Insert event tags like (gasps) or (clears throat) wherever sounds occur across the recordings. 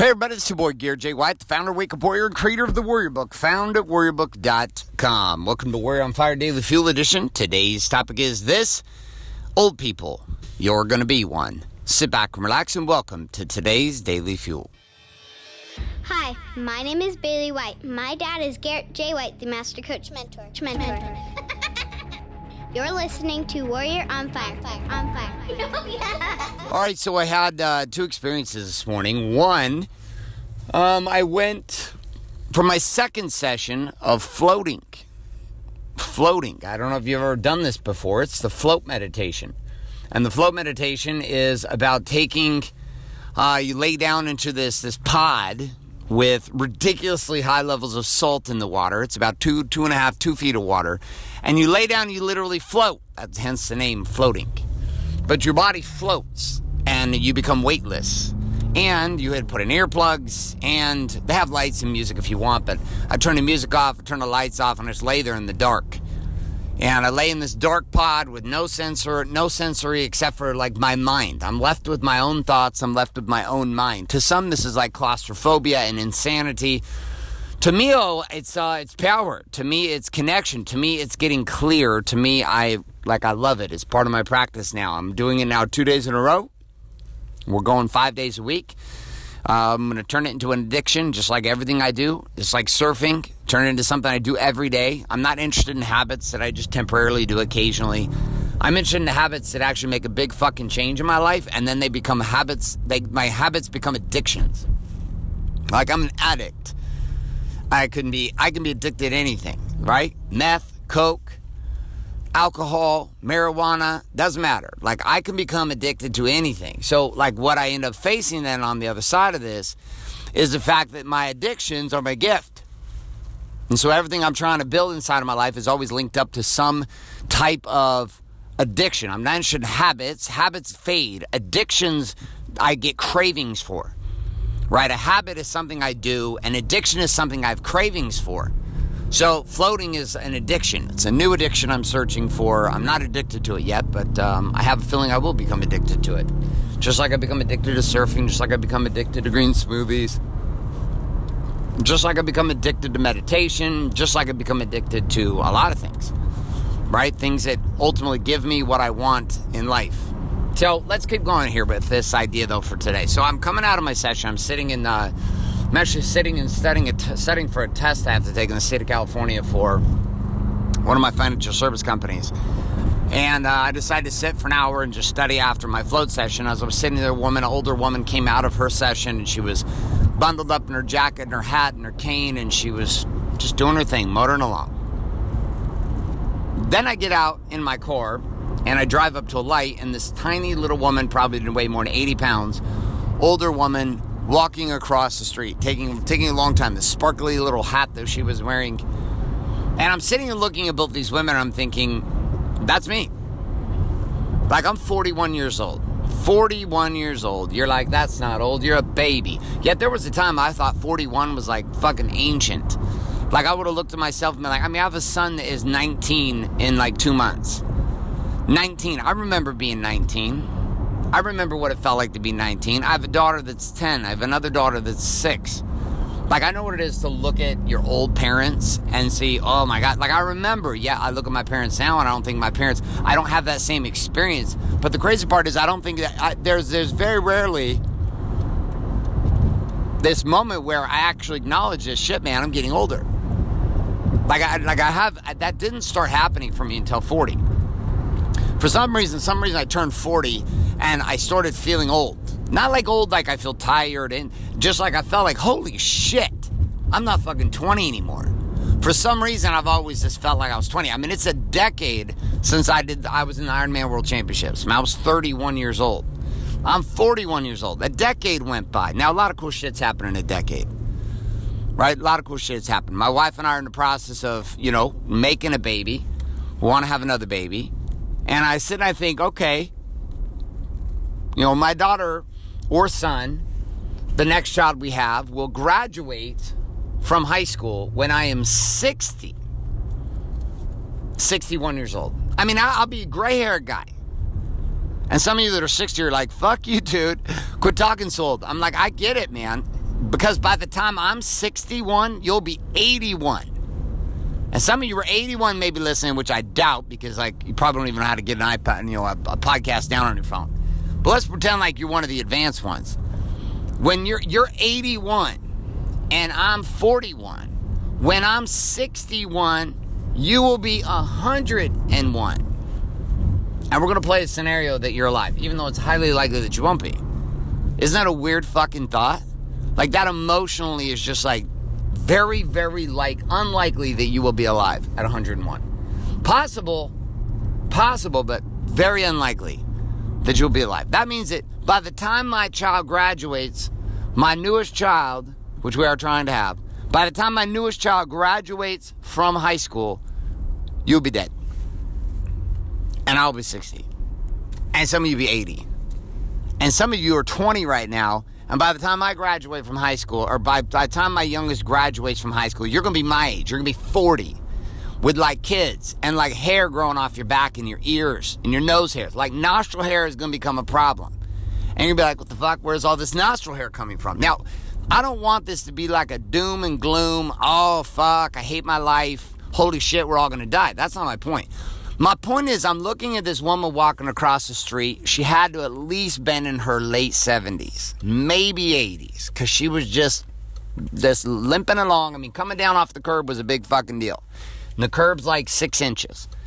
Hey everybody, it's your boy Garrett J. White, the founder Wake Up Warrior and creator of the Warrior Book, found at warriorbook.com. Welcome to Warrior on Fire Daily Fuel Edition. Today's topic is this Old people, you're going to be one. Sit back and relax and welcome to today's Daily Fuel. Hi, my name is Bailey White. My dad is Garrett J. White, the Master Coach Mentor. Mentor. You're listening to Warrior on Fire. On Fire. (laughs) All right, so I had uh, two experiences this morning. One, um, I went for my second session of floating. Floating. I don't know if you've ever done this before. It's the float meditation. And the float meditation is about taking, uh, you lay down into this, this pod with ridiculously high levels of salt in the water. It's about two, two and a half, two feet of water. And you lay down, you literally float. That's hence the name floating. But your body floats and you become weightless. And you had put in earplugs and they have lights and music if you want, but I turn the music off, I turn the lights off, and I just lay there in the dark. And I lay in this dark pod with no sensor, no sensory except for like my mind. I'm left with my own thoughts. I'm left with my own mind. To some, this is like claustrophobia and insanity. To me, oh, it's uh, it's power. To me, it's connection. To me, it's getting clear. To me, I like I love it. It's part of my practice now. I'm doing it now two days in a row. We're going five days a week. Uh, I'm going to turn it into an addiction, just like everything I do. It's like surfing, turn into something I do every day. I'm not interested in habits that I just temporarily do occasionally. I'm interested in habits that actually make a big fucking change in my life, and then they become habits. They, my habits become addictions. Like I'm an addict. I can be. I can be addicted to anything, right? Meth, coke, alcohol, marijuana, doesn't matter. Like I can become addicted to anything. So like what I end up facing then on the other side of this is the fact that my addictions are my gift. And so everything I'm trying to build inside of my life is always linked up to some type of addiction. I'm not interested habits. Habits fade. Addictions I get cravings for. Right? A habit is something I do, and addiction is something I have cravings for. So, floating is an addiction. It's a new addiction I'm searching for. I'm not addicted to it yet, but um, I have a feeling I will become addicted to it. Just like I become addicted to surfing, just like I become addicted to green smoothies, just like I become addicted to meditation, just like I become addicted to a lot of things, right? Things that ultimately give me what I want in life. So, let's keep going here with this idea, though, for today. So, I'm coming out of my session. I'm sitting in. Uh, I'm actually sitting and studying a t- studying for a test I have to take in the state of California for one of my financial service companies. And uh, I decided to sit for an hour and just study after my float session. As I was sitting there, a woman, an older woman, came out of her session and she was bundled up in her jacket and her hat and her cane and she was just doing her thing, motoring along. Then I get out in my car and I drive up to a light, and this tiny little woman, probably didn't weigh more than 80 pounds, older woman, walking across the street, taking taking a long time. This sparkly little hat that she was wearing, and I'm sitting and looking at both these women. I'm thinking, that's me. Like I'm 41 years old. 41 years old. You're like, that's not old. You're a baby. Yet there was a time I thought 41 was like fucking ancient. Like I would have looked at myself and been like, I mean, I have a son that is 19 in like two months. 19. I remember being 19. I remember what it felt like to be 19. I have a daughter that's 10. I have another daughter that's 6. Like, I know what it is to look at your old parents and see, oh my God. Like, I remember, yeah, I look at my parents now and I don't think my parents, I don't have that same experience. But the crazy part is, I don't think that, I, there's, there's very rarely this moment where I actually acknowledge this shit, man, I'm getting older. Like, I, like I have, that didn't start happening for me until 40. For some reason, some reason I turned 40 and I started feeling old. Not like old, like I feel tired, and just like I felt like, holy shit, I'm not fucking 20 anymore. For some reason, I've always just felt like I was 20. I mean, it's a decade since I did. I was in the Ironman World Championships. I was 31 years old. I'm 41 years old. A decade went by. Now, a lot of cool shit's happened in a decade, right? A lot of cool shit's happened. My wife and I are in the process of, you know, making a baby. We want to have another baby. And I sit and I think, okay, you know, my daughter or son, the next child we have, will graduate from high school when I am 60. 61 years old. I mean, I'll be a gray haired guy. And some of you that are 60 are like, fuck you, dude. Quit talking so old. I'm like, I get it, man. because by the time I'm 61, you'll be 81. And some of you were 81 maybe listening, which I doubt because like you probably don't even know how to get an iPad, and you know, a, a podcast down on your phone. But let's pretend like you're one of the advanced ones. When you're you're 81 and I'm 41, when I'm 61, you will be 101. And we're going to play a scenario that you're alive, even though it's highly likely that you won't be. Isn't that a weird fucking thought? Like that emotionally is just like very, very like unlikely that you will be alive at 101. Possible, possible, but very unlikely that you'll be alive. That means that by the time my child graduates, my newest child, which we are trying to have, by the time my newest child graduates from high school, you'll be dead. And I'll be 60. And some of you be 80. And some of you are 20 right now. And by the time I graduate from high school, or by, by the time my youngest graduates from high school, you're going to be my age. You're going to be 40 with like kids and like hair growing off your back and your ears and your nose hairs. Like nostril hair is going to become a problem. And to be like, what the fuck? Where's all this nostril hair coming from? Now, I don't want this to be like a doom and gloom. Oh, fuck. I hate my life. Holy shit, we're all going to die. That's not my point. My point is, I'm looking at this woman walking across the street. She had to at least been in her late 70s, maybe 80s, because she was just just limping along. I mean, coming down off the curb was a big fucking deal. And the curb's like six inches. (clears throat)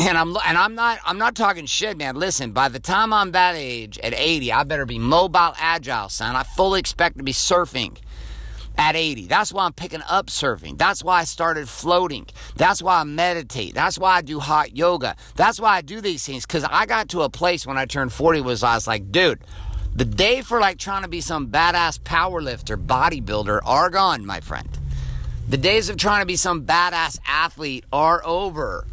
And I'm and I'm not I'm not talking shit, man. Listen, by the time I'm that age, at 80, I better be mobile, agile, son. I fully expect to be surfing at 80. That's why I'm picking up surfing. That's why I started floating. That's why I meditate. That's why I do hot yoga. That's why I do these things. Cause I got to a place when I turned 40 was I was like, dude, the day for like trying to be some badass power lifter, bodybuilder are gone, my friend. The days of trying to be some badass athlete are over.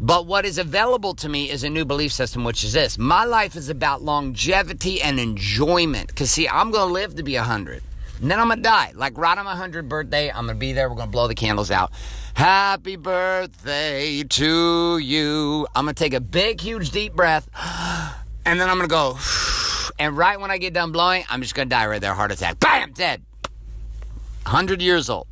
But what is available to me is a new belief system, which is this. My life is about longevity and enjoyment. Cause see, I'm going to live to be 100. And then I'm gonna die. Like right on my 100th birthday, I'm gonna be there. We're gonna blow the candles out. Happy birthday to you. I'm gonna take a big, huge, deep breath. (gasps) And then I'm gonna go. (sighs) And right when I get done blowing, I'm just gonna die right there. Heart attack. Bam! Dead. 100 years old.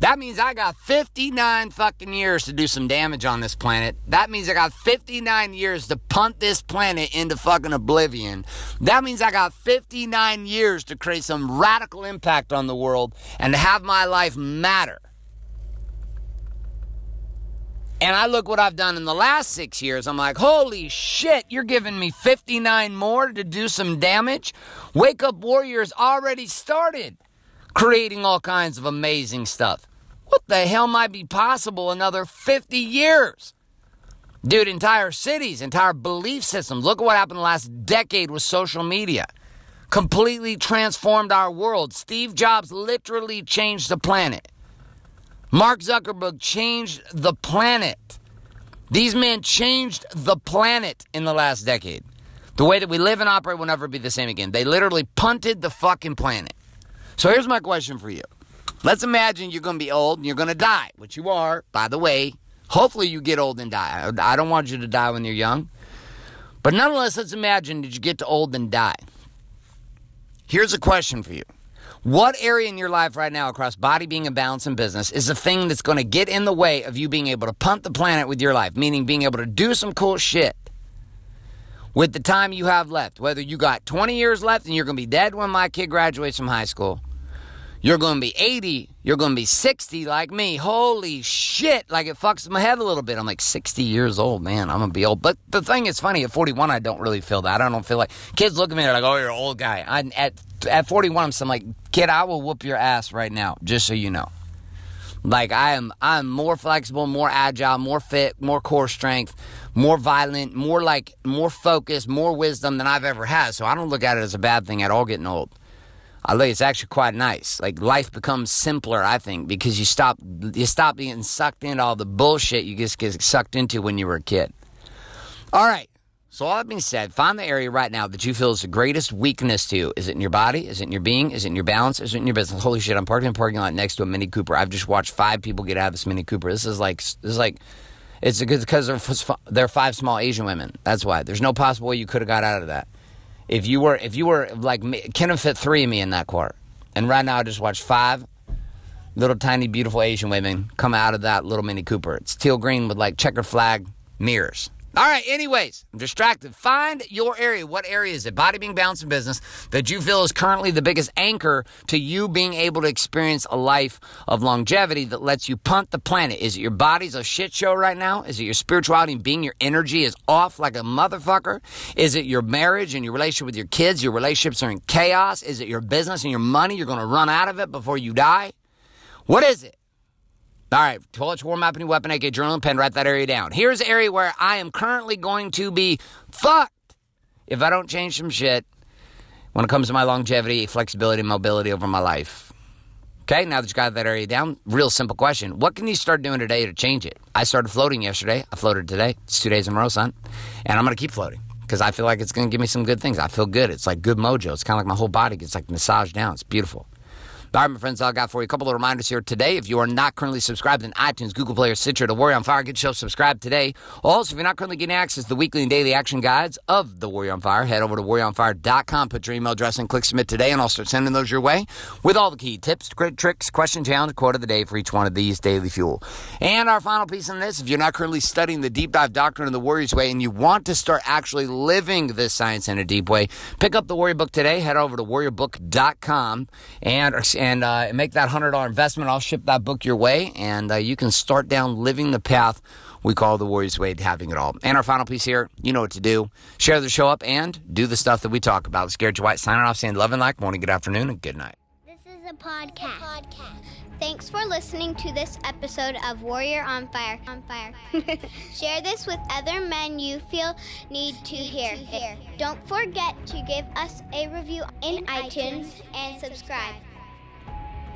That means I got 59 fucking years to do some damage on this planet. That means I got 59 years to punt this planet into fucking oblivion. That means I got 59 years to create some radical impact on the world and to have my life matter. And I look what I've done in the last six years. I'm like, holy shit, you're giving me 59 more to do some damage? Wake Up Warriors already started creating all kinds of amazing stuff. What the hell might be possible another 50 years? Dude, entire cities, entire belief systems. Look at what happened the last decade with social media. Completely transformed our world. Steve Jobs literally changed the planet. Mark Zuckerberg changed the planet. These men changed the planet in the last decade. The way that we live and operate will never be the same again. They literally punted the fucking planet. So here's my question for you. Let's imagine you're going to be old and you're going to die, which you are, by the way. Hopefully you get old and die. I don't want you to die when you're young. But nonetheless, let's imagine that you get to old and die. Here's a question for you. What area in your life right now across body, being, and balance and business is the thing that's going to get in the way of you being able to pump the planet with your life? Meaning being able to do some cool shit with the time you have left. Whether you got 20 years left and you're going to be dead when my kid graduates from high school, you're going to be 80, you're going to be 60 like me. Holy shit. Like it fucks my head a little bit. I'm like 60 years old, man. I'm going to be old. But the thing is funny, at 41, I don't really feel that. I don't feel like kids look at me, they're like, oh, you're an old guy. I, at, at 41, I'm like, kid, I will whoop your ass right now, just so you know. Like I am, I'm more flexible, more agile, more fit, more core strength, more violent, more like, more focused, more wisdom than I've ever had. So I don't look at it as a bad thing at all getting old. I think it's actually quite nice. Like life becomes simpler, I think, because you stop you stop being sucked into all the bullshit you just get sucked into when you were a kid. All right. So all that being said, find the area right now that you feel is the greatest weakness to you. Is it in your body? Is it in your being? Is it in your balance? Is it in your business? Holy shit! I'm parking in a parking lot next to a Mini Cooper. I've just watched five people get out of this Mini Cooper. This is like this is like it's because they're they're five small Asian women. That's why. There's no possible way you could have got out of that. If you were, if you were like me, Ken fit three of me in that car, And right now, I just watched five little tiny beautiful Asian women come out of that little Mini Cooper. It's teal green with like checker flag mirrors. All right, anyways, I'm distracted. Find your area. What area is it? Body being balanced in business that you feel is currently the biggest anchor to you being able to experience a life of longevity that lets you punt the planet. Is it your body's a shit show right now? Is it your spirituality and being your energy is off like a motherfucker? Is it your marriage and your relationship with your kids? Your relationships are in chaos? Is it your business and your money? You're going to run out of it before you die? What is it? All right, toilet warm up, and weapon, AK journal and pen. Write that area down. Here's the area where I am currently going to be fucked if I don't change some shit when it comes to my longevity, flexibility, and mobility over my life. Okay, now that you got that area down, real simple question. What can you start doing today to change it? I started floating yesterday. I floated today. It's two days in a row, son. And I'm going to keep floating because I feel like it's going to give me some good things. I feel good. It's like good mojo. It's kind of like my whole body gets like massaged down. It's beautiful. All right, my friends, I got for you a couple of reminders here today. If you are not currently subscribed in iTunes, Google Play, or Stitcher to Warrior on Fire, get yourself subscribed today. Also, if you're not currently getting access to the weekly and daily action guides of the Warrior on Fire, head over to warrioronfire.com, put your email address and click submit today, and I'll start sending those your way with all the key tips, great tricks, question challenge, quote of the day for each one of these daily fuel. And our final piece on this, if you're not currently studying the deep dive doctrine of the Warrior's Way and you want to start actually living this science in a deep way, pick up the Warrior Book today, head over to warriorbook.com and, and uh, make that $100 investment. I'll ship that book your way, and uh, you can start down living the path we call the Warriors Way having it all. And our final piece here, you know what to do. Share the show up and do the stuff that we talk about. It's Garrett White signing off, saying love and like, morning, good afternoon, and good night. This is a podcast. Thanks for listening to this episode of Warrior on Fire. On Fire. (laughs) Share this with other men you feel need to hear. Don't forget to give us a review in iTunes and subscribe.